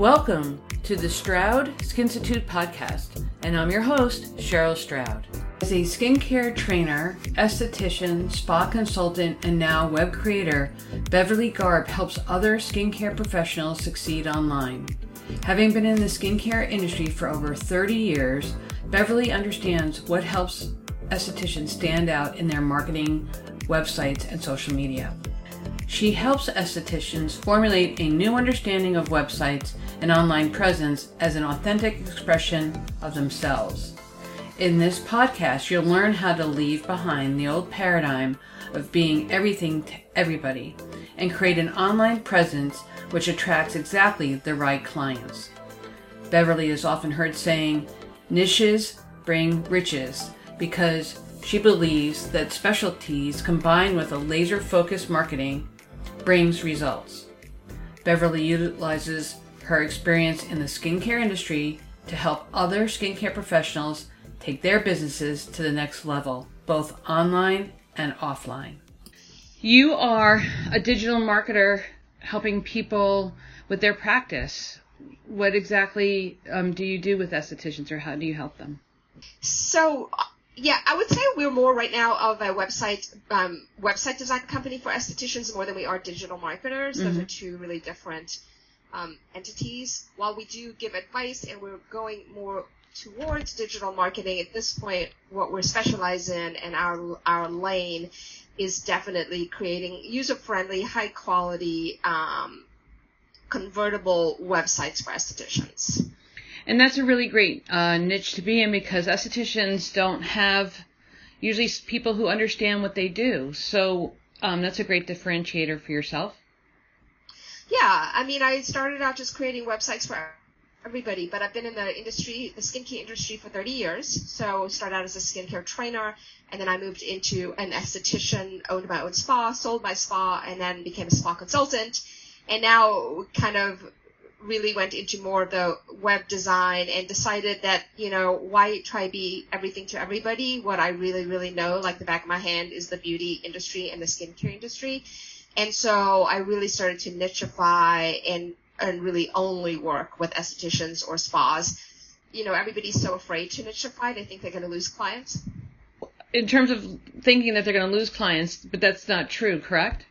Welcome to the Stroud Skinstitute podcast, and I'm your host, Cheryl Stroud. As a skincare trainer, esthetician, spa consultant, and now web creator, Beverly Garb helps other skincare professionals succeed online. Having been in the skincare industry for over 30 years, Beverly understands what helps estheticians stand out in their marketing, websites, and social media. She helps estheticians formulate a new understanding of websites and online presence as an authentic expression of themselves. In this podcast, you'll learn how to leave behind the old paradigm of being everything to everybody and create an online presence which attracts exactly the right clients. Beverly is often heard saying, niches bring riches because she believes that specialties combined with a laser focused marketing brings results. Beverly utilizes her experience in the skincare industry to help other skincare professionals take their businesses to the next level, both online and offline. You are a digital marketer helping people with their practice. What exactly um, do you do with estheticians or how do you help them? So yeah, I would say we're more right now of a website um, website design company for estheticians more than we are digital marketers. Mm-hmm. Those are two really different um, entities. While we do give advice and we're going more towards digital marketing at this point, what we're specialized in and our our lane is definitely creating user friendly, high quality, um, convertible websites for estheticians and that's a really great uh, niche to be in because estheticians don't have usually people who understand what they do. So um, that's a great differentiator for yourself. Yeah, I mean, I started out just creating websites for everybody, but I've been in the industry, the skincare industry, for 30 years. So started out as a skincare trainer, and then I moved into an esthetician, owned my own spa, sold my spa, and then became a spa consultant. And now kind of really went into more of the web design and decided that, you know, why try be everything to everybody? What I really, really know, like the back of my hand, is the beauty industry and the skincare industry. And so I really started to nicheify and, and really only work with estheticians or spas. You know, everybody's so afraid to nicheify. They think they're going to lose clients. In terms of thinking that they're going to lose clients, but that's not true, correct?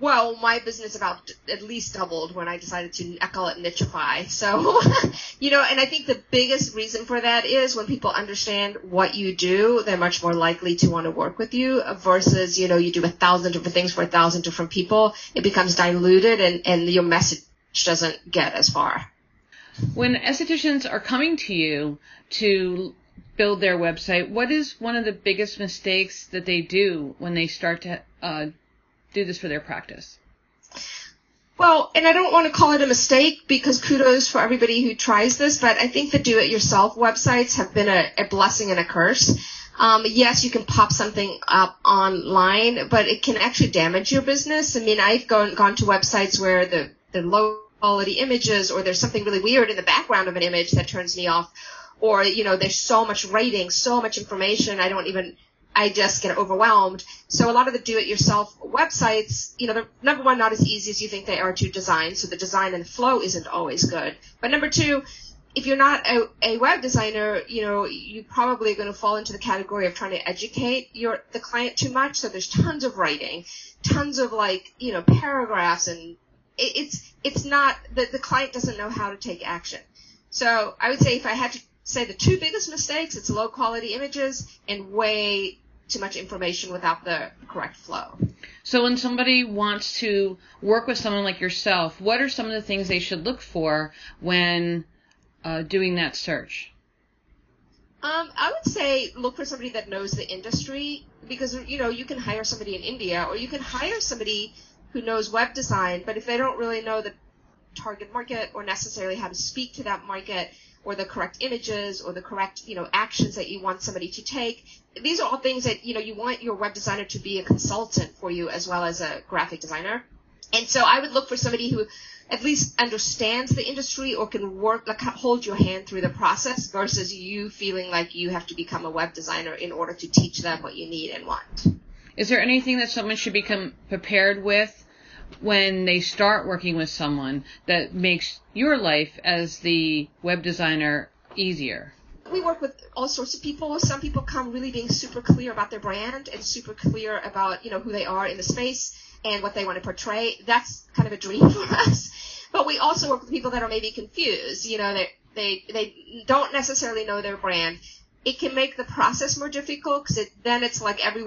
Well, my business about at least doubled when I decided to I call it nicheify. So, you know, and I think the biggest reason for that is when people understand what you do, they're much more likely to want to work with you versus, you know, you do a thousand different things for a thousand different people. It becomes diluted and, and your message doesn't get as far. When estheticians are coming to you to build their website, what is one of the biggest mistakes that they do when they start to uh, do this for their practice? Well, and I don't want to call it a mistake because kudos for everybody who tries this, but I think the do-it-yourself websites have been a, a blessing and a curse. Um, yes, you can pop something up online, but it can actually damage your business. I mean, I've gone, gone to websites where the, the low quality images or there's something really weird in the background of an image that turns me off or, you know, there's so much writing, so much information, I don't even I just get overwhelmed. So a lot of the do-it-yourself websites, you know, they're number one not as easy as you think they are to design. So the design and flow isn't always good. But number two, if you're not a, a web designer, you know, you probably are going to fall into the category of trying to educate your the client too much. So there's tons of writing, tons of like, you know, paragraphs, and it, it's it's not the the client doesn't know how to take action. So I would say if I had to say the two biggest mistakes, it's low quality images and way too much information without the correct flow. So when somebody wants to work with someone like yourself, what are some of the things they should look for when uh, doing that search? Um, I would say look for somebody that knows the industry because you know you can hire somebody in India or you can hire somebody who knows web design, but if they don't really know the target market or necessarily how to speak to that market, or the correct images or the correct, you know, actions that you want somebody to take. These are all things that, you know, you want your web designer to be a consultant for you as well as a graphic designer. And so I would look for somebody who at least understands the industry or can work, like hold your hand through the process versus you feeling like you have to become a web designer in order to teach them what you need and want. Is there anything that someone should become prepared with when they start working with someone that makes your life as the web designer easier? we work with all sorts of people. Some people come really being super clear about their brand and super clear about, you know, who they are in the space and what they want to portray. That's kind of a dream for us. But we also work with people that are maybe confused. You know, they they they don't necessarily know their brand. It can make the process more difficult because it, then it's like every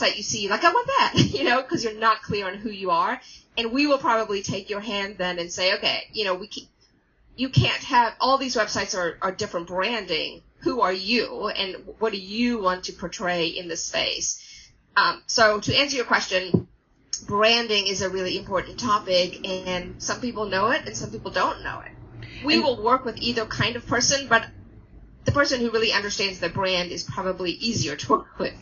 website you see, like I want that, you know, because you're not clear on who you are. And we will probably take your hand then and say, okay, you know, we can, you can't have all these websites are, are different branding. Who are you and what do you want to portray in this space? Um, so to answer your question, branding is a really important topic and some people know it and some people don't know it. We and, will work with either kind of person, but the person who really understands the brand is probably easier to work with.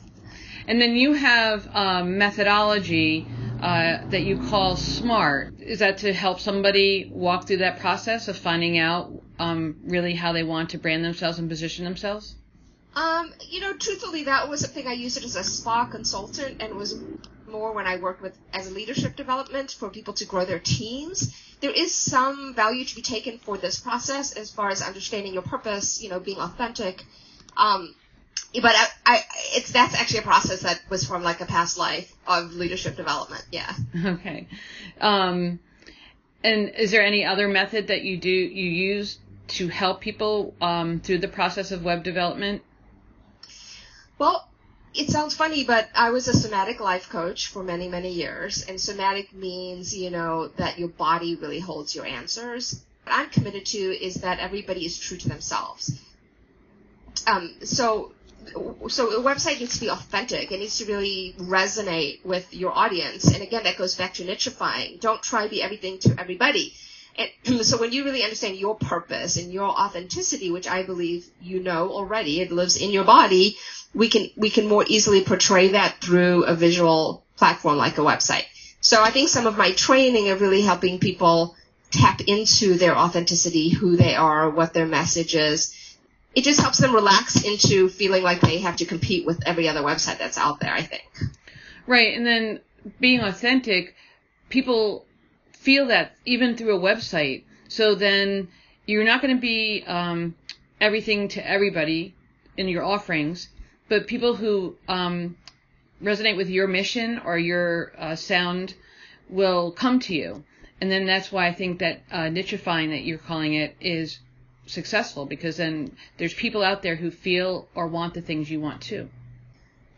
And then you have um, methodology uh, that you call SMART. Is that to help somebody walk through that process of finding out um, really how they want to brand themselves and position themselves? Um, you know, truthfully, that was something I used it as a spa consultant, and was more when I worked with as a leadership development for people to grow their teams. There is some value to be taken for this process as far as understanding your purpose, you know, being authentic. Um, but I, I, it's that's actually a process that was from like a past life of leadership development. Yeah. Okay. Um, and is there any other method that you do you use to help people um, through the process of web development? Well, it sounds funny, but I was a somatic life coach for many, many years, and somatic means you know that your body really holds your answers. What I'm committed to is that everybody is true to themselves. Um, so so a website needs to be authentic. It needs to really resonate with your audience. And again, that goes back to nichifying. Don't try to be everything to everybody. And so when you really understand your purpose and your authenticity, which I believe you know already, it lives in your body, we can, we can more easily portray that through a visual platform like a website. So I think some of my training of really helping people tap into their authenticity, who they are, what their message is, it just helps them relax into feeling like they have to compete with every other website that's out there, I think. Right. And then being authentic, people feel that even through a website. So then you're not going to be um, everything to everybody in your offerings, but people who um, resonate with your mission or your uh, sound will come to you. And then that's why I think that uh, nichifying that you're calling it is successful because then there's people out there who feel or want the things you want too.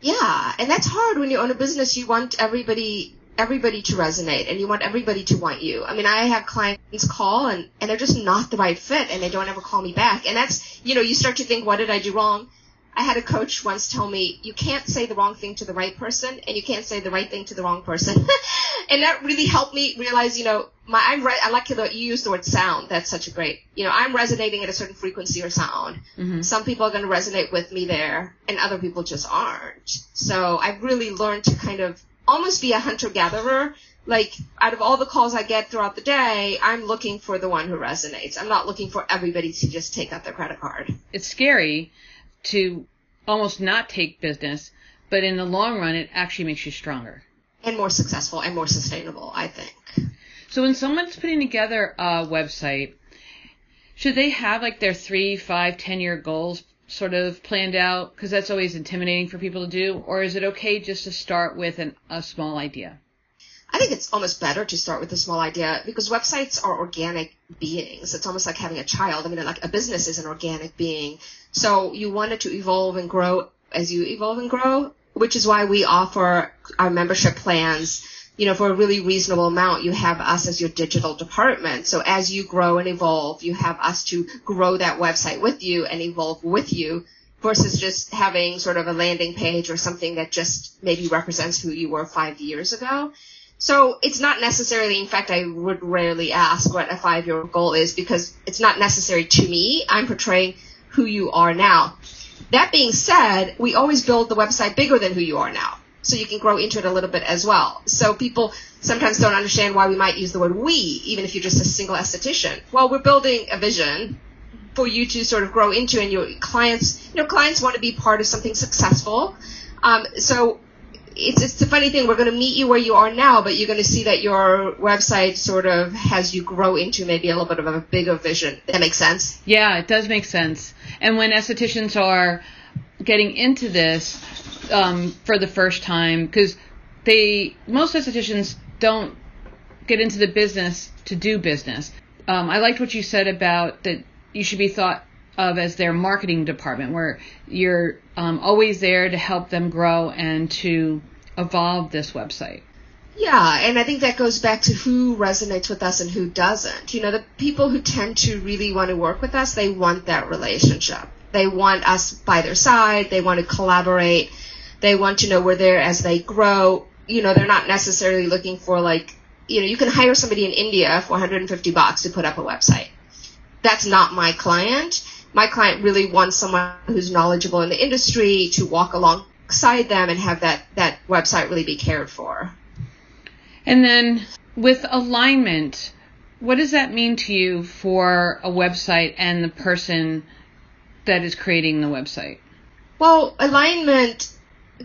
Yeah, and that's hard when you own a business. You want everybody everybody to resonate and you want everybody to want you. I mean, I have clients call and, and they're just not the right fit and they don't ever call me back. And that's, you know, you start to think, what did I do wrong? I had a coach once tell me, you can't say the wrong thing to the right person and you can't say the right thing to the wrong person. and that really helped me realize, you know, my, I'm re- I like that you use the word sound. That's such a great, you know, I'm resonating at a certain frequency or sound. Mm-hmm. Some people are going to resonate with me there and other people just aren't. So I've really learned to kind of almost be a hunter gatherer. Like out of all the calls I get throughout the day, I'm looking for the one who resonates. I'm not looking for everybody to just take out their credit card. It's scary to almost not take business, but in the long run, it actually makes you stronger. And more successful and more sustainable, I think. So when someone's putting together a website, should they have like their three, five, ten year goals sort of planned out? Because that's always intimidating for people to do. Or is it okay just to start with an, a small idea? I think it's almost better to start with a small idea because websites are organic beings. It's almost like having a child. I mean, like a business is an organic being. So you want it to evolve and grow as you evolve and grow, which is why we offer our membership plans. You know, for a really reasonable amount, you have us as your digital department. So as you grow and evolve, you have us to grow that website with you and evolve with you versus just having sort of a landing page or something that just maybe represents who you were five years ago. So it's not necessarily, in fact, I would rarely ask what a five year goal is because it's not necessary to me. I'm portraying who you are now. That being said, we always build the website bigger than who you are now. So you can grow into it a little bit as well. So people sometimes don't understand why we might use the word we, even if you're just a single esthetician. Well, we're building a vision for you to sort of grow into and your clients, you know, clients want to be part of something successful. Um, so it's it's a funny thing. We're going to meet you where you are now, but you're going to see that your website sort of has you grow into maybe a little bit of a bigger vision. That makes sense. Yeah, it does make sense. And when estheticians are getting into this um, for the first time, because they most estheticians don't get into the business to do business. Um, I liked what you said about that you should be thought of as their marketing department, where you're um, always there to help them grow and to evolve this website. Yeah, and I think that goes back to who resonates with us and who doesn't. You know, the people who tend to really want to work with us, they want that relationship. They want us by their side. They want to collaborate. They want to know we're there as they grow. You know, they're not necessarily looking for like, you know, you can hire somebody in India for 150 bucks to put up a website. That's not my client my client really wants someone who's knowledgeable in the industry to walk alongside them and have that, that website really be cared for. And then with alignment, what does that mean to you for a website and the person that is creating the website? Well, alignment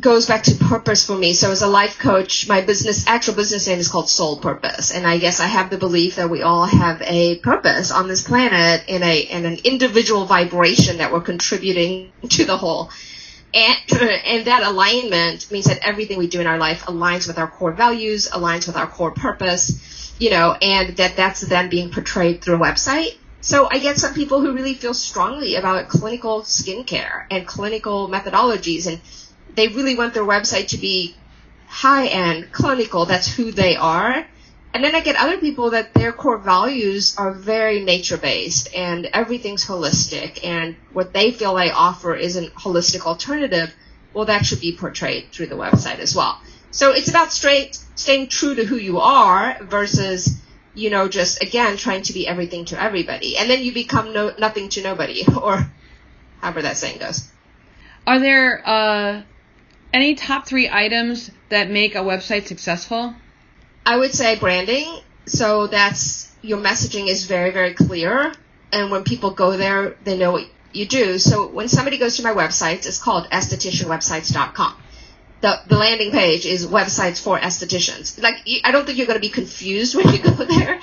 goes back to purpose for me. So as a life coach, my business, actual business name is called Soul Purpose. And I guess I have the belief that we all have a purpose on this planet in a, in an individual vibration that we're contributing to the whole. And, and that alignment means that everything we do in our life aligns with our core values, aligns with our core purpose, you know, and that that's then being portrayed through a website. So I get some people who really feel strongly about clinical skincare and clinical methodologies and they really want their website to be high end, clinical. That's who they are. And then I get other people that their core values are very nature based and everything's holistic and what they feel they offer is a holistic alternative. Well, that should be portrayed through the website as well. So it's about straight, staying true to who you are versus, you know, just again, trying to be everything to everybody. And then you become no, nothing to nobody or however that saying goes. Are there, uh any top three items that make a website successful? I would say branding. So that's your messaging is very, very clear. And when people go there, they know what you do. So when somebody goes to my website, it's called estheticianwebsites.com. The, the landing page is websites for estheticians. Like, I don't think you're going to be confused when you go there.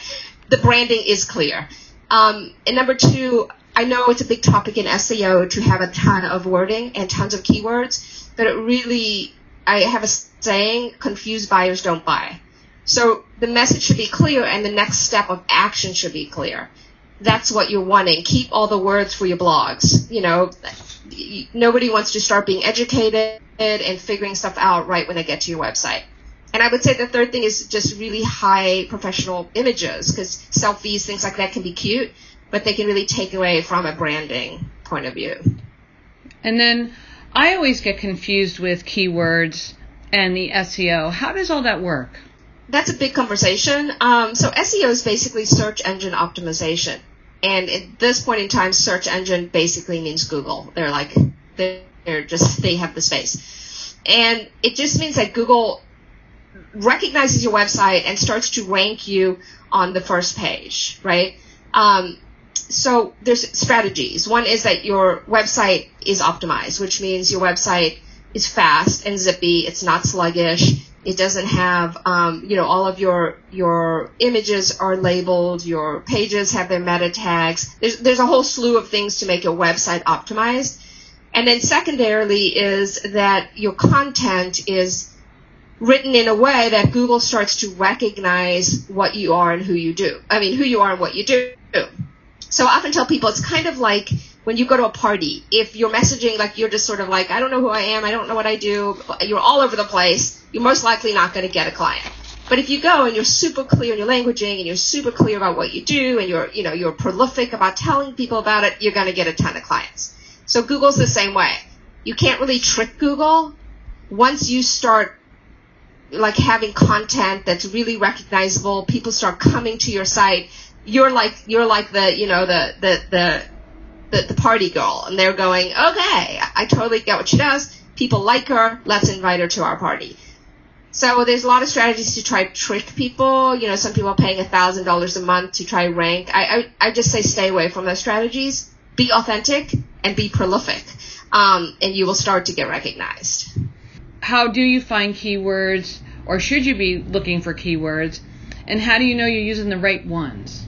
The branding is clear. Um, and number two, I know it's a big topic in SEO to have a ton of wording and tons of keywords but it really, I have a saying, confused buyers don't buy. So the message should be clear and the next step of action should be clear. That's what you're wanting. Keep all the words for your blogs. You know, nobody wants to start being educated and figuring stuff out right when they get to your website. And I would say the third thing is just really high professional images because selfies, things like that can be cute, but they can really take away from a branding point of view. And then I always get confused with keywords and the SEO. How does all that work? That's a big conversation. Um, so SEO is basically search engine optimization. And at this point in time, search engine basically means Google. They're like, they're just, they have the space. And it just means that Google recognizes your website and starts to rank you on the first page, right? Um, so there's strategies. One is that your website is optimized, which means your website is fast and zippy. It's not sluggish. It doesn't have, um, you know, all of your your images are labeled. Your pages have their meta tags. There's there's a whole slew of things to make your website optimized. And then secondarily is that your content is written in a way that Google starts to recognize what you are and who you do. I mean, who you are and what you do. So I often tell people it's kind of like when you go to a party. If you're messaging like you're just sort of like, I don't know who I am, I don't know what I do, you're all over the place, you're most likely not going to get a client. But if you go and you're super clear in your languaging and you're super clear about what you do and you're, you know, you're prolific about telling people about it, you're going to get a ton of clients. So Google's the same way. You can't really trick Google. Once you start like having content that's really recognizable, people start coming to your site you're like you're like the you know the the the the, the party girl, and they're going, okay, I totally get what she does. People like her. Let's invite her to our party. So there's a lot of strategies to try trick people. You know, some people are paying a thousand dollars a month to try rank. I, I I just say stay away from those strategies. Be authentic and be prolific, um, and you will start to get recognized. how do you find keywords, or should you be looking for keywords, and how do you know you're using the right ones?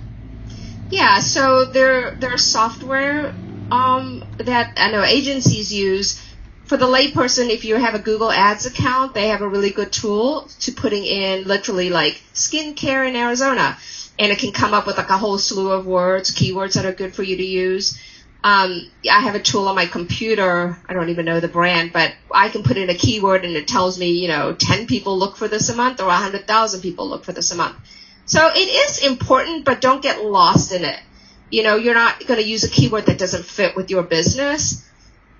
Yeah, so there there's software um, that I know agencies use. For the layperson, if you have a Google Ads account, they have a really good tool to putting in literally like skincare in Arizona, and it can come up with like a whole slew of words, keywords that are good for you to use. Um, I have a tool on my computer. I don't even know the brand, but I can put in a keyword and it tells me, you know, 10 people look for this a month or 100,000 people look for this a month. So it is important, but don't get lost in it. You know, you're not going to use a keyword that doesn't fit with your business.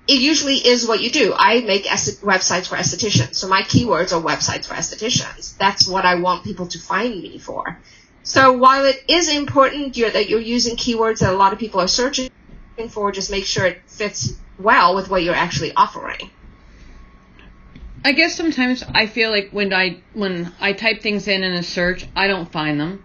It usually is what you do. I make websites for estheticians. So my keywords are websites for estheticians. That's what I want people to find me for. So while it is important you're, that you're using keywords that a lot of people are searching for, just make sure it fits well with what you're actually offering. I guess sometimes I feel like when I when I type things in in a search, I don't find them.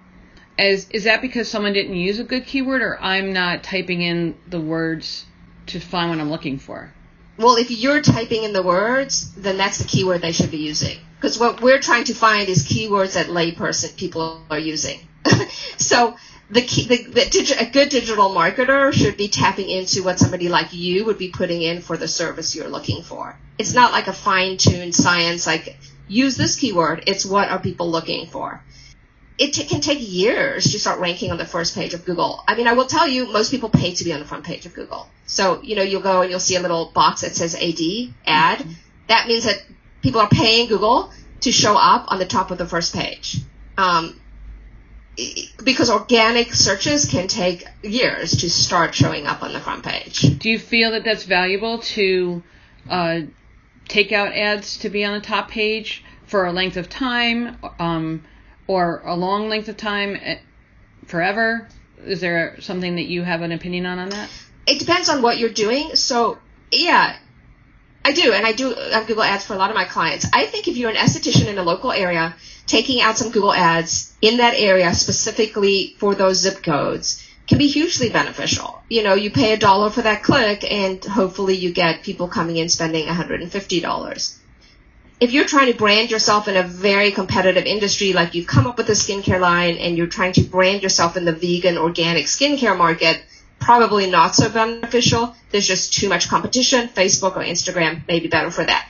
As is that because someone didn't use a good keyword, or I'm not typing in the words to find what I'm looking for? Well, if you're typing in the words, then that's the keyword they should be using. Because what we're trying to find is keywords that layperson people are using. so the, key, the, the digi- a good digital marketer should be tapping into what somebody like you would be putting in for the service you're looking for. It's not like a fine-tuned science like use this keyword. It's what are people looking for. It t- can take years to start ranking on the first page of Google. I mean, I will tell you, most people pay to be on the front page of Google. So, you know, you'll go and you'll see a little box that says AD, ad. Mm-hmm. That means that people are paying Google to show up on the top of the first page. Um, because organic searches can take years to start showing up on the front page. Do you feel that that's valuable to uh, take out ads to be on the top page for a length of time um, or a long length of time eh, forever? Is there something that you have an opinion on on that? It depends on what you're doing. So, yeah, I do, and I do have Google Ads for a lot of my clients. I think if you're an esthetician in a local area, taking out some Google Ads in that area specifically for those zip codes can be hugely beneficial. You know, you pay a dollar for that click, and hopefully you get people coming in spending $150. If you're trying to brand yourself in a very competitive industry, like you've come up with a skincare line and you're trying to brand yourself in the vegan organic skincare market, probably not so beneficial. There's just too much competition. Facebook or Instagram may be better for that.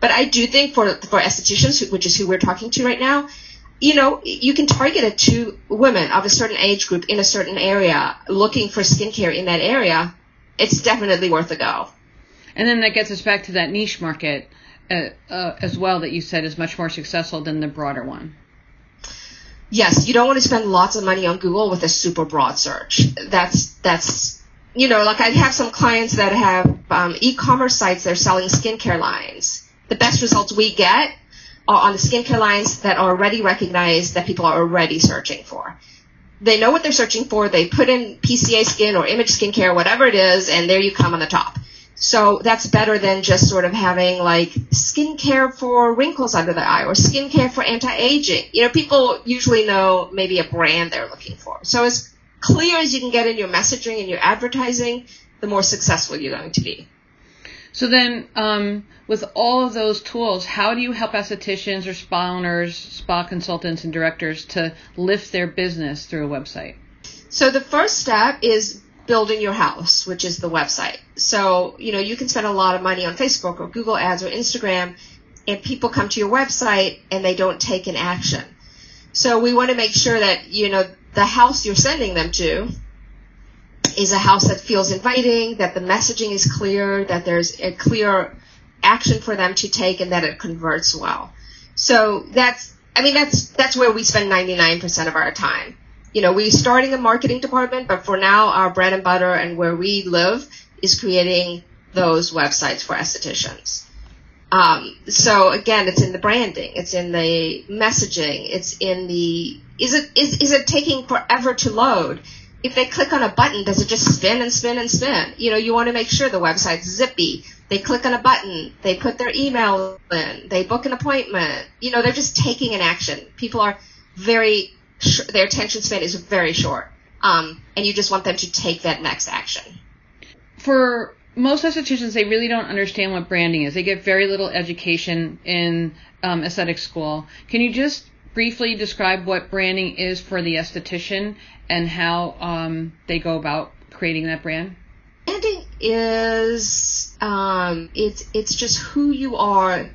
But I do think for for estheticians, which is who we're talking to right now, you know, you can target it to women of a certain age group in a certain area looking for skincare in that area. It's definitely worth a go. And then that gets us back to that niche market uh, uh, as well that you said is much more successful than the broader one yes, you don't want to spend lots of money on Google with a super broad search. That's that's you know, like I have some clients that have um, e-commerce sites that are selling skincare lines. The best results we get are on the skincare lines that are already recognized that people are already searching for. They know what they're searching for. They put in PCA skin or image skincare, whatever it is, and there you come on the top. So that's better than just sort of having like skincare for wrinkles under the eye or skincare for anti-aging. You know, people usually know maybe a brand they're looking for. So as clear as you can get in your messaging and your advertising, the more successful you're going to be. So then, um, with all of those tools, how do you help estheticians or spa owners, spa consultants, and directors to lift their business through a website? So the first step is building your house, which is the website. So, you know, you can spend a lot of money on Facebook or Google ads or Instagram and people come to your website and they don't take an action. So we want to make sure that, you know, the house you're sending them to is a house that feels inviting, that the messaging is clear, that there's a clear action for them to take and that it converts well. So that's, I mean, that's, that's where we spend 99% of our time you know, we're starting a marketing department, but for now, our bread and butter and where we live is creating those websites for estheticians. Um, so again, it's in the branding, it's in the messaging, it's in the is it is is it taking forever to load? If they click on a button, does it just spin and spin and spin? You know, you want to make sure the website's zippy. They click on a button, they put their email in, they book an appointment. You know, they're just taking an action. People are very sh- their attention span is very short, um, and you just want them to take that next action. For most estheticians they really don't understand what branding is. They get very little education in um, aesthetic school. Can you just briefly describe what branding is for the esthetician and how um, they go about creating that brand? Branding is um, it's it's just who you are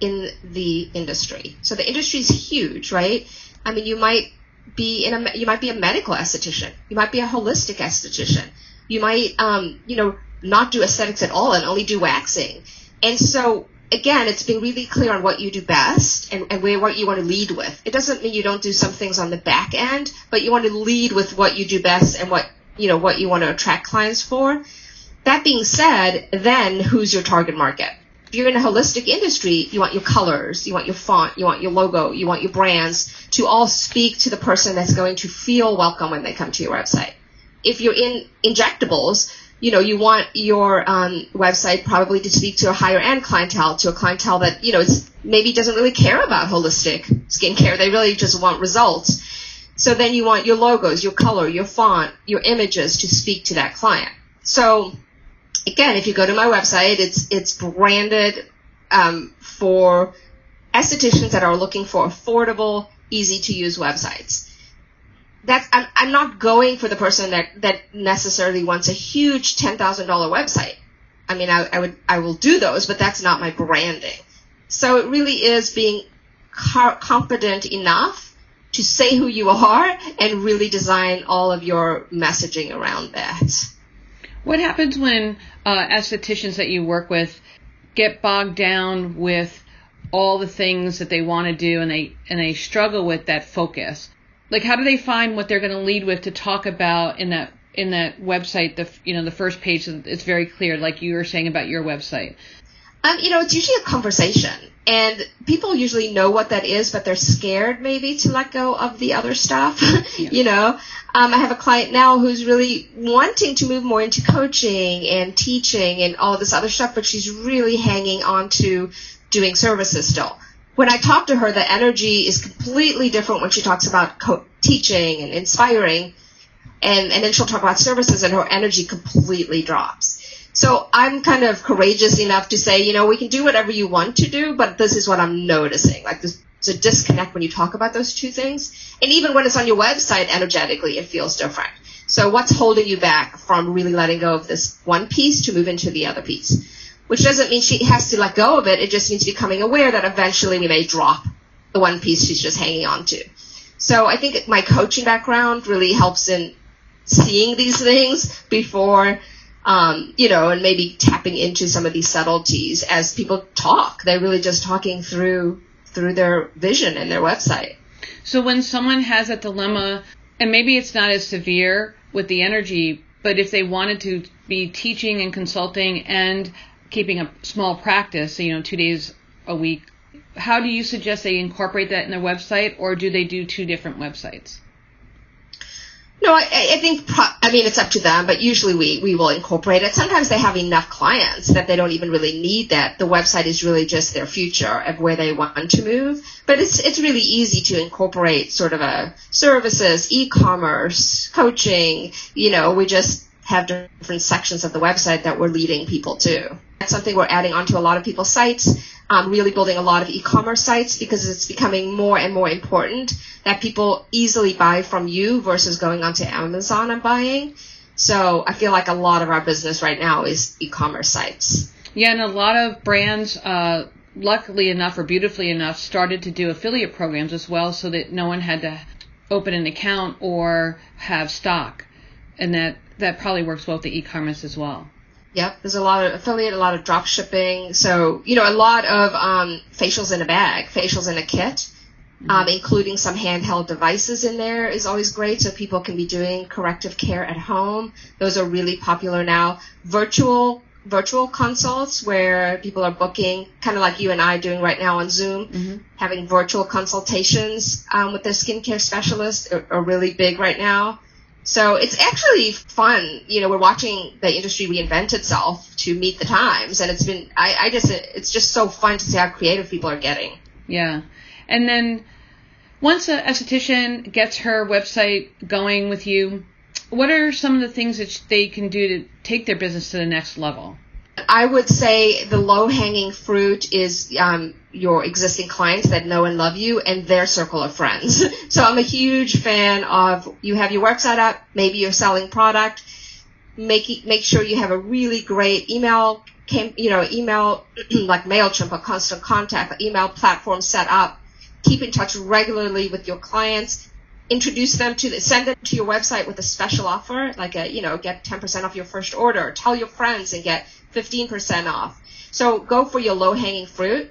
in the industry. So the industry is huge, right? I mean, you might be in a you might be a medical esthetician, you might be a holistic esthetician, you might um, you know not do aesthetics at all and only do waxing. And so again, it's being really clear on what you do best and, and where what you want to lead with. It doesn't mean you don't do some things on the back end, but you want to lead with what you do best and what you know what you want to attract clients for. That being said, then who's your target market? If you're in a holistic industry, you want your colors, you want your font, you want your logo, you want your brands to all speak to the person that's going to feel welcome when they come to your website. If you're in injectables, you know, you want your um, website probably to speak to a higher end clientele, to a clientele that, you know, it's, maybe doesn't really care about holistic skincare. They really just want results. So then you want your logos, your color, your font, your images to speak to that client. So again, if you go to my website, it's, it's branded um, for estheticians that are looking for affordable, easy to use websites that's I'm, I'm not going for the person that that necessarily wants a huge ten thousand dollar website. I mean, I, I would I will do those, but that's not my branding. So it really is being car- confident enough to say who you are and really design all of your messaging around that. What happens when uh, estheticians that you work with get bogged down with all the things that they want to do and they and they struggle with that focus? like how do they find what they're going to lead with to talk about in that in that website the you know the first page it's very clear like you were saying about your website um, you know it's usually a conversation and people usually know what that is but they're scared maybe to let go of the other stuff yeah. you know um, i have a client now who's really wanting to move more into coaching and teaching and all this other stuff but she's really hanging on to doing services still when I talk to her, the energy is completely different when she talks about co- teaching and inspiring, and and then she'll talk about services, and her energy completely drops. So I'm kind of courageous enough to say, you know, we can do whatever you want to do, but this is what I'm noticing. Like there's a disconnect when you talk about those two things, and even when it's on your website, energetically, it feels different. So what's holding you back from really letting go of this one piece to move into the other piece? which doesn't mean she has to let go of it. It just means becoming aware that eventually we may drop the one piece she's just hanging on to. So I think my coaching background really helps in seeing these things before, um, you know, and maybe tapping into some of these subtleties as people talk. They're really just talking through through their vision and their website. So when someone has a dilemma, and maybe it's not as severe with the energy, but if they wanted to be teaching and consulting and keeping a small practice, you know, two days a week, how do you suggest they incorporate that in their website, or do they do two different websites? No, I, I think, pro- I mean, it's up to them, but usually we, we will incorporate it. Sometimes they have enough clients that they don't even really need that. The website is really just their future of where they want to move. But it's, it's really easy to incorporate sort of a services, e-commerce, coaching, you know, we just have different sections of the website that we're leading people to. That's something we're adding onto a lot of people's sites, um, really building a lot of e-commerce sites because it's becoming more and more important that people easily buy from you versus going onto Amazon and buying. So I feel like a lot of our business right now is e-commerce sites. Yeah, and a lot of brands, uh, luckily enough or beautifully enough, started to do affiliate programs as well so that no one had to open an account or have stock. And that, that probably works well with the e-commerce as well. Yep, there's a lot of affiliate, a lot of drop shipping. So, you know, a lot of um, facials in a bag, facials in a kit, mm-hmm. um, including some handheld devices in there is always great. So people can be doing corrective care at home. Those are really popular now. Virtual virtual consults where people are booking, kind of like you and I doing right now on Zoom, mm-hmm. having virtual consultations um, with their skincare specialist are, are really big right now. So it's actually fun. You know, we're watching the industry reinvent itself to meet the times, and it's been. I, I just. It's just so fun to see how creative people are getting. Yeah, and then once an esthetician gets her website going with you, what are some of the things that they can do to take their business to the next level? I would say the low hanging fruit is um, your existing clients that know and love you and their circle of friends. so I'm a huge fan of you have your website up, maybe you're selling product, make make sure you have a really great email, you know, email like Mailchimp or Constant Contact, email platform set up. Keep in touch regularly with your clients. Introduce them to the, send them to your website with a special offer, like a, you know, get 10% off your first order. Tell your friends and get 15% off. So go for your low hanging fruit.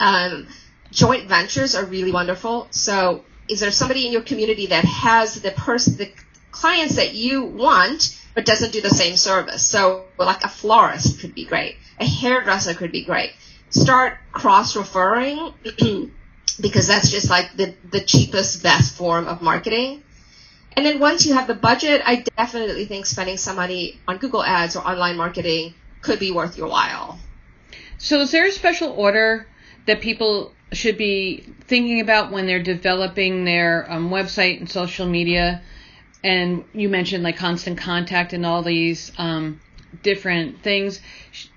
Um, joint ventures are really wonderful. So is there somebody in your community that has the person, the clients that you want, but doesn't do the same service? So like a florist could be great. A hairdresser could be great. Start cross referring because that's just like the, the cheapest, best form of marketing. And then once you have the budget, I definitely think spending some money on Google ads or online marketing could be worth your while. So, is there a special order that people should be thinking about when they're developing their um, website and social media? And you mentioned like constant contact and all these um, different things.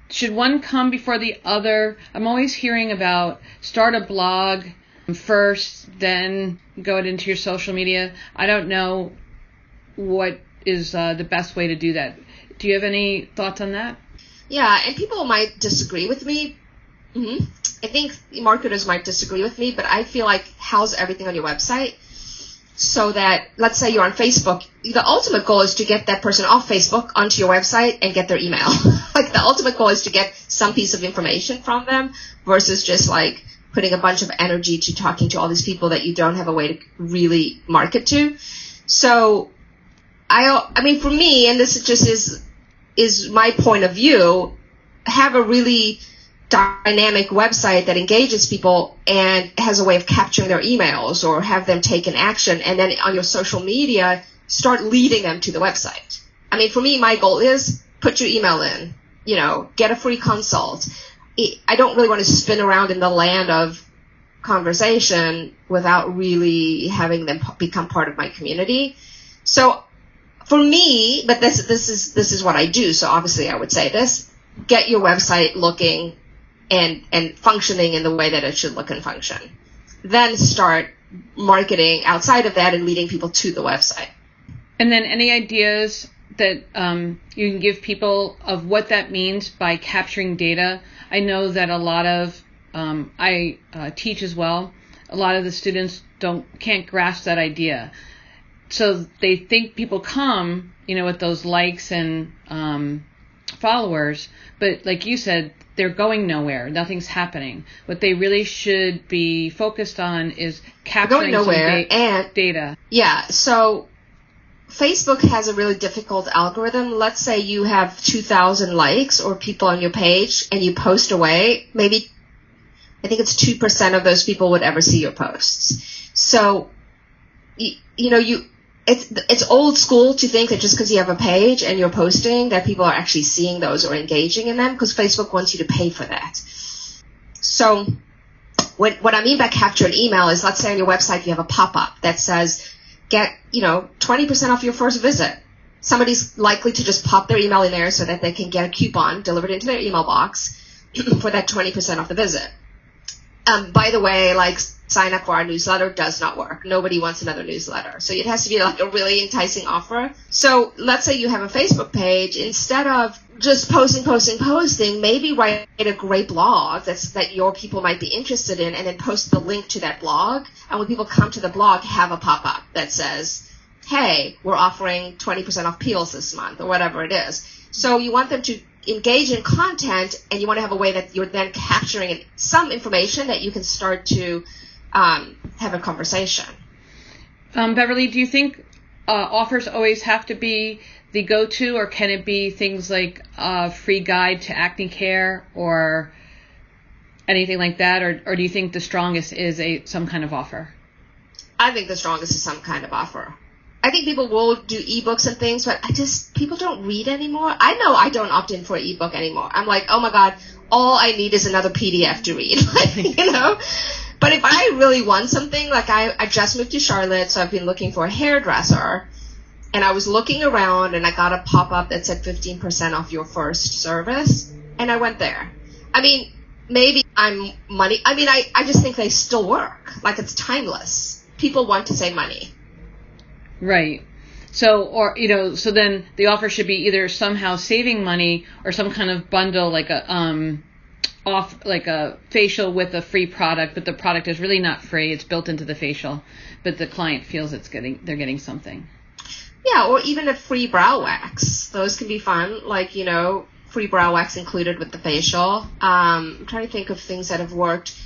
Should one come before the other? I'm always hearing about start a blog first, then go into your social media. I don't know what is uh, the best way to do that. Do you have any thoughts on that? Yeah, and people might disagree with me. Mm-hmm. I think marketers might disagree with me, but I feel like house everything on your website so that let's say you're on Facebook, the ultimate goal is to get that person off Facebook onto your website and get their email. like the ultimate goal is to get some piece of information from them versus just like putting a bunch of energy to talking to all these people that you don't have a way to really market to. So I I mean for me and this just is is my point of view, have a really dynamic website that engages people and has a way of capturing their emails or have them take an action and then on your social media start leading them to the website. I mean, for me, my goal is put your email in, you know, get a free consult. I don't really want to spin around in the land of conversation without really having them become part of my community. So for me, but this this is this is what I do. So obviously, I would say this: get your website looking and and functioning in the way that it should look and function. Then start marketing outside of that and leading people to the website. And then any ideas that um, you can give people of what that means by capturing data? I know that a lot of um, I uh, teach as well. A lot of the students don't can't grasp that idea so they think people come, you know, with those likes and um, followers, but like you said, they're going nowhere. Nothing's happening. What they really should be focused on is capturing going nowhere da- and data. Yeah. So Facebook has a really difficult algorithm. Let's say you have 2,000 likes or people on your page and you post away. Maybe I think it's 2% of those people would ever see your posts. So, you, you know, you, it's it's old school to think that just because you have a page and you're posting that people are actually seeing those or engaging in them because Facebook wants you to pay for that. So what what I mean by capture an email is let's say on your website you have a pop-up that says get, you know, 20% off your first visit. Somebody's likely to just pop their email in there so that they can get a coupon delivered into their email box for that 20% off the visit. Um, by the way, like sign up for our newsletter does not work. Nobody wants another newsletter. So it has to be like a really enticing offer. So let's say you have a Facebook page. Instead of just posting, posting, posting, maybe write a great blog that's, that your people might be interested in and then post the link to that blog. And when people come to the blog, have a pop-up that says, hey, we're offering 20% off peels this month or whatever it is. So you want them to engage in content and you want to have a way that you're then capturing some information that you can start to um, have a conversation. Um, Beverly, do you think uh, offers always have to be the go-to, or can it be things like a free guide to acne care or anything like that, or, or do you think the strongest is a some kind of offer? I think the strongest is some kind of offer. I think people will do ebooks and things, but I just people don't read anymore. I know I don't opt in for an ebook anymore. I'm like, oh my god, all I need is another PDF to read. you know, but if I really want something, like I, I just moved to Charlotte, so I've been looking for a hairdresser. And I was looking around and I got a pop up that said 15% off your first service. and I went there. I mean, maybe I'm money. I mean, I, I just think they still work. Like it's timeless. People want to save money. Right. So, or, you know, so then the offer should be either somehow saving money or some kind of bundle, like a, um, off, like a facial with a free product, but the product is really not free. It's built into the facial, but the client feels it's getting, they're getting something. Yeah, or even a free brow wax. Those can be fun. Like, you know, free brow wax included with the facial. Um, I'm trying to think of things that have worked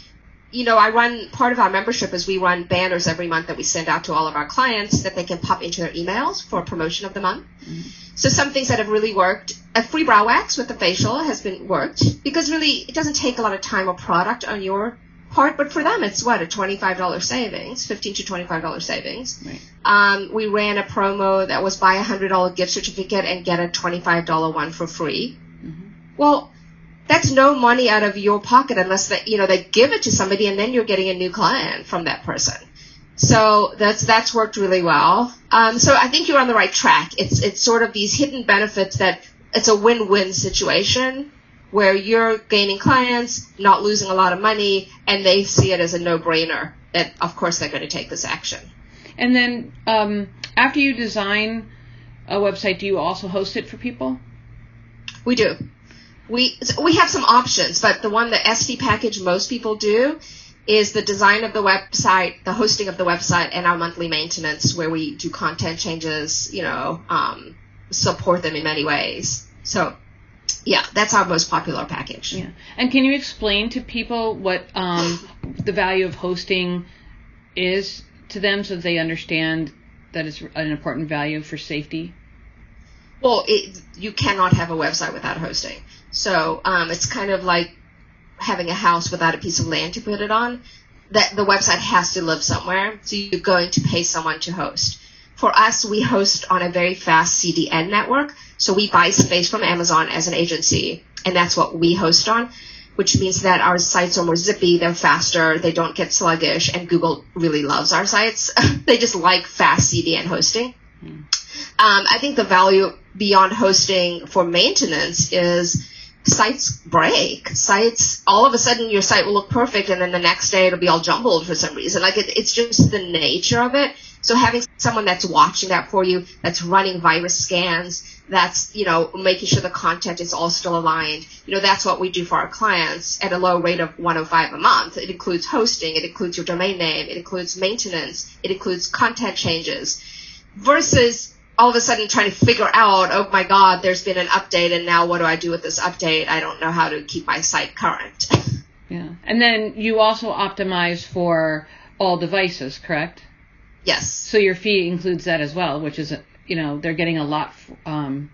you know, I run part of our membership is we run banners every month that we send out to all of our clients that they can pop into their emails for promotion of the month. Mm-hmm. So some things that have really worked, a free brow wax with the facial has been worked because really it doesn't take a lot of time or product on your part, but for them it's what a twenty-five dollar savings, fifteen to twenty-five dollar savings. Right. Um, we ran a promo that was buy a hundred dollar gift certificate and get a twenty-five dollar one for free. Mm-hmm. Well that's no money out of your pocket unless that you know they give it to somebody and then you're getting a new client from that person. So that's that's worked really well. Um, so I think you're on the right track. It's it's sort of these hidden benefits that it's a win-win situation where you're gaining clients, not losing a lot of money, and they see it as a no-brainer that of course they're going to take this action. And then um, after you design a website, do you also host it for people? We do we we have some options, but the one the SD package most people do is the design of the website, the hosting of the website, and our monthly maintenance, where we do content changes, you know, um, support them in many ways. So, yeah, that's our most popular package. Yeah, and can you explain to people what um, the value of hosting is to them, so that they understand that it's an important value for safety? Well, it, you cannot have a website without hosting. So um, it's kind of like having a house without a piece of land to put it on. That the website has to live somewhere, so you're going to pay someone to host. For us, we host on a very fast CDN network, so we buy space from Amazon as an agency, and that's what we host on, which means that our sites are more zippy, they're faster, they don't get sluggish, and Google really loves our sites. they just like fast CDN hosting. Mm. Um, I think the value beyond hosting for maintenance is sites break. Sites, all of a sudden your site will look perfect and then the next day it'll be all jumbled for some reason. Like it, it's just the nature of it. So having someone that's watching that for you, that's running virus scans, that's, you know, making sure the content is all still aligned. You know, that's what we do for our clients at a low rate of 105 a month. It includes hosting, it includes your domain name, it includes maintenance, it includes content changes versus all of a sudden trying to figure out, oh my God, there's been an update, and now what do I do with this update? I don't know how to keep my site current. yeah. And then you also optimize for all devices, correct? Yes. So your fee includes that as well, which is, you know, they're getting a lot um,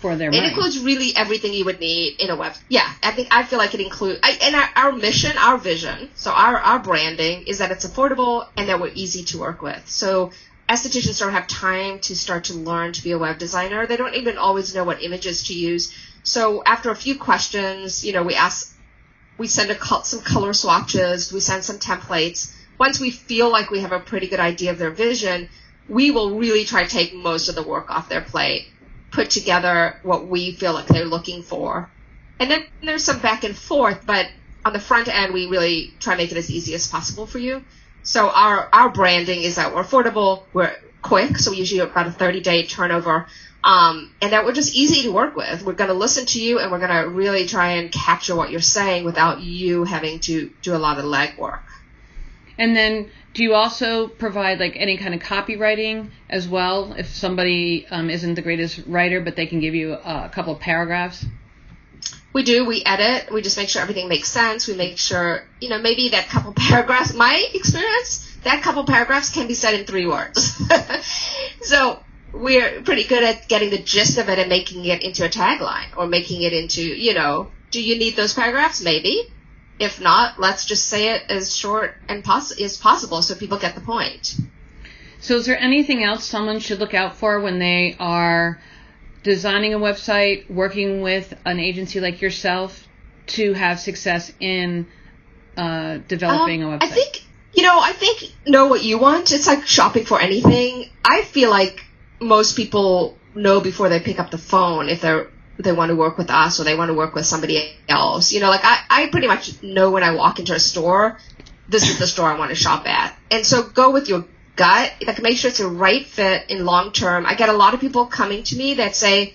for their money. It includes really everything you would need in a web. Yeah, I think I feel like it includes. I, And our, our mission, our vision, so our our branding is that it's affordable and that we're easy to work with. So estheticians don't have time to start to learn to be a web designer. They don't even always know what images to use. So after a few questions, you know, we ask, we send some color swatches, we send some templates. Once we feel like we have a pretty good idea of their vision, we will really try to take most of the work off their plate, put together what we feel like they're looking for. And then there's some back and forth, but on the front end, we really try to make it as easy as possible for you. So our our branding is that we're affordable, we're quick, so we usually have about a 30 day turnover, um, and that we're just easy to work with. We're going to listen to you, and we're going to really try and capture what you're saying without you having to do a lot of legwork. And then, do you also provide like any kind of copywriting as well? If somebody um, isn't the greatest writer, but they can give you a couple of paragraphs. We do. We edit. We just make sure everything makes sense. We make sure, you know, maybe that couple paragraphs. My experience, that couple paragraphs can be said in three words. so we're pretty good at getting the gist of it and making it into a tagline or making it into, you know, do you need those paragraphs? Maybe. If not, let's just say it as short and poss- as possible so people get the point. So, is there anything else someone should look out for when they are designing a website, working with an agency like yourself to have success in uh, developing um, a website? I think you know. I think know what you want. It's like shopping for anything. I feel like most people know before they pick up the phone if they're they want to work with us or they want to work with somebody else. You know, like I, I pretty much know when I walk into a store, this is the store I want to shop at. And so go with your gut, like make sure it's a right fit in long term. I get a lot of people coming to me that say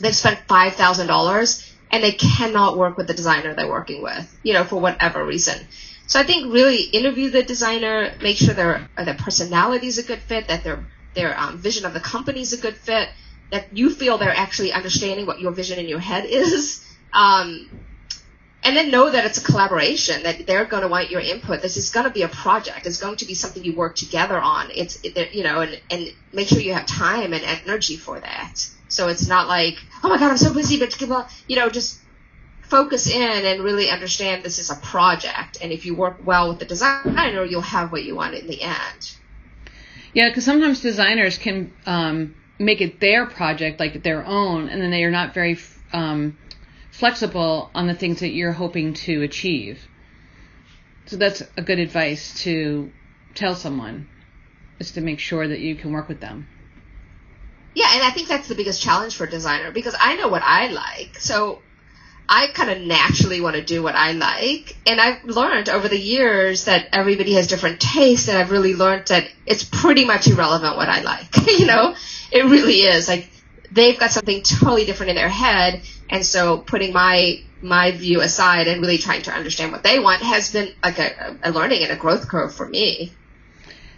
they've spent five thousand dollars and they cannot work with the designer they're working with, you know, for whatever reason. So I think really interview the designer, make sure their their personality is a good fit, that their their um, vision of the company is a good fit, that you feel they're actually understanding what your vision in your head is. Um, and then know that it's a collaboration that they're going to want your input. This is going to be a project. It's going to be something you work together on. It's you know and, and make sure you have time and energy for that. So it's not like oh my god i'm so busy but you know just focus in and really understand this is a project. And if you work well with the designer you'll have what you want in the end. Yeah because sometimes designers can um, make it their project like their own and then they are not very um, flexible on the things that you're hoping to achieve. So that's a good advice to tell someone is to make sure that you can work with them. Yeah, and I think that's the biggest challenge for a designer because I know what I like. So I kind of naturally want to do what I like. And I've learned over the years that everybody has different tastes and I've really learned that it's pretty much irrelevant what I like. you know, it really is. Like they've got something totally different in their head and so putting my my view aside and really trying to understand what they want has been like a, a learning and a growth curve for me.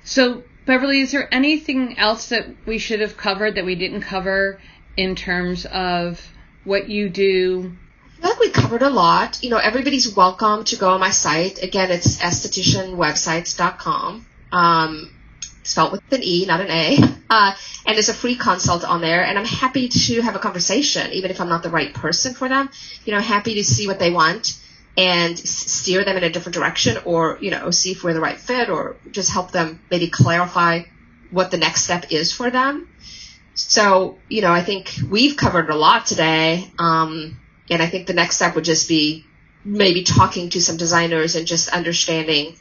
So Beverly, is there anything else that we should have covered that we didn't cover in terms of what you do? I feel like we covered a lot. You know, everybody's welcome to go on my site. Again, it's estheticianwebsites.com. Um, spelled with an E, not an A. Uh, and there's a free consult on there. And I'm happy to have a conversation, even if I'm not the right person for them. You know, happy to see what they want and steer them in a different direction or, you know, see if we're the right fit or just help them maybe clarify what the next step is for them. So, you know, I think we've covered a lot today. Um, and I think the next step would just be maybe talking to some designers and just understanding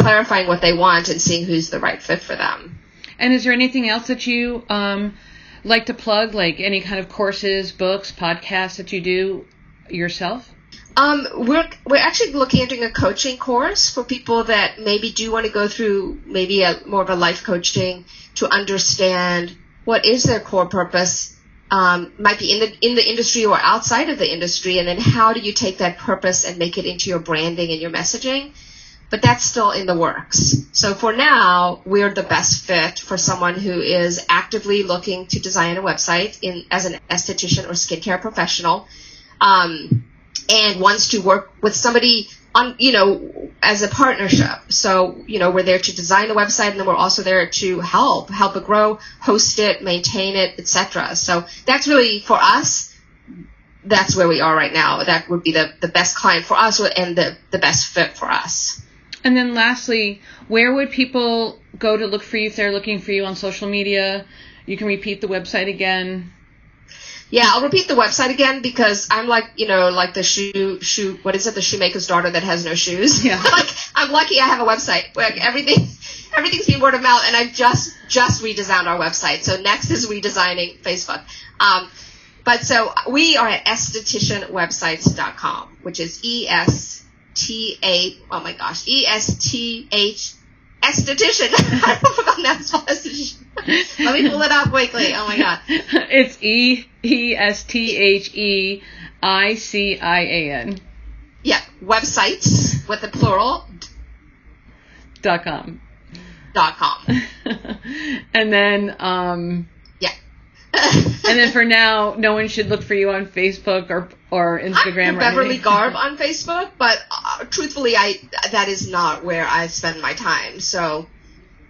clarifying what they want and seeing who's the right fit for them. And is there anything else that you um, like to plug, like any kind of courses, books, podcasts that you do yourself? Um, we're we're actually looking at doing a coaching course for people that maybe do want to go through maybe a more of a life coaching to understand what is their core purpose. Um, might be in the in the industry or outside of the industry, and then how do you take that purpose and make it into your branding and your messaging? But that's still in the works. So for now, we're the best fit for someone who is actively looking to design a website in as an esthetician or skincare professional, um, and wants to work with somebody on, you know, as a partnership. So, you know, we're there to design the website and then we're also there to help, help it grow, host it, maintain it, etc. So that's really for us. That's where we are right now. That would be the, the best client for us and the, the best fit for us. And then lastly, where would people go to look for you if they're looking for you on social media? You can repeat the website again. Yeah, I'll repeat the website again because I'm like, you know, like the shoe, shoe, what is it? The shoemaker's daughter that has no shoes. Yeah. like, I'm lucky I have a website. Like everything, everything's being word of mouth and I've just, just redesigned our website. So next is redesigning Facebook. Um, but so we are at estheticianwebsites.com, which is E-S T A, oh my gosh, E S T H, esthetician. I forgot spell esthetician. Let me pull it up quickly. Oh my god. It's E E S T H E I C I A N. Yeah, websites with the plural. Dot com. Dot com. and then, um, and then for now, no one should look for you on Facebook or or Instagram. I'm or Beverly anything. Garb on Facebook, but uh, truthfully, I that is not where I spend my time. So,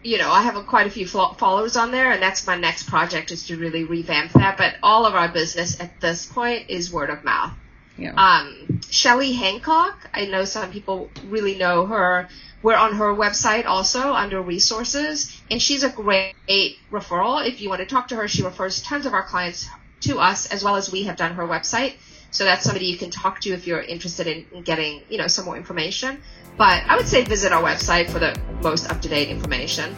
you know, I have a, quite a few followers on there, and that's my next project is to really revamp that. But all of our business at this point is word of mouth. Yeah. Um, Shelly Hancock, I know some people really know her we're on her website also under resources, and she's a great referral. If you want to talk to her, she refers tons of our clients to us as well as we have done her website. So that's somebody you can talk to if you're interested in getting, you know, some more information. But I would say visit our website for the most up-to-date information.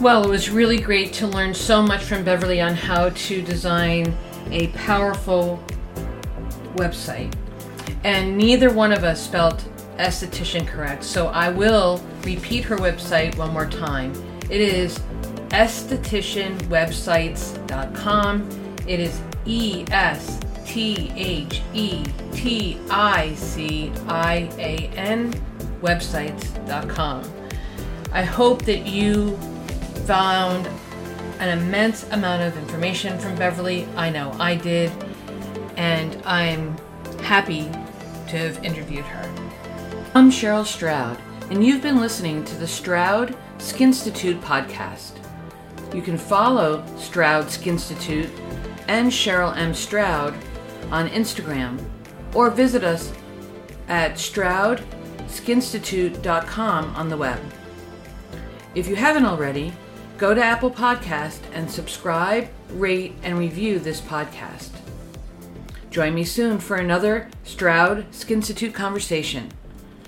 Well, it was really great to learn so much from Beverly on how to design a powerful website. And neither one of us spelled esthetician correct, so I will repeat her website one more time. It is estheticianwebsites.com. It is E S T H E T I C I A N websites.com. I hope that you found an immense amount of information from Beverly. I know I did, and I'm happy to have interviewed her. I'm Cheryl Stroud, and you've been listening to the Stroud Skinstitute podcast. You can follow Stroud Skinstitute and Cheryl M. Stroud on Instagram or visit us at stroudskinstitute.com on the web. If you haven't already, go to Apple Podcast and subscribe, rate, and review this podcast. Join me soon for another Stroud Skinstitute conversation.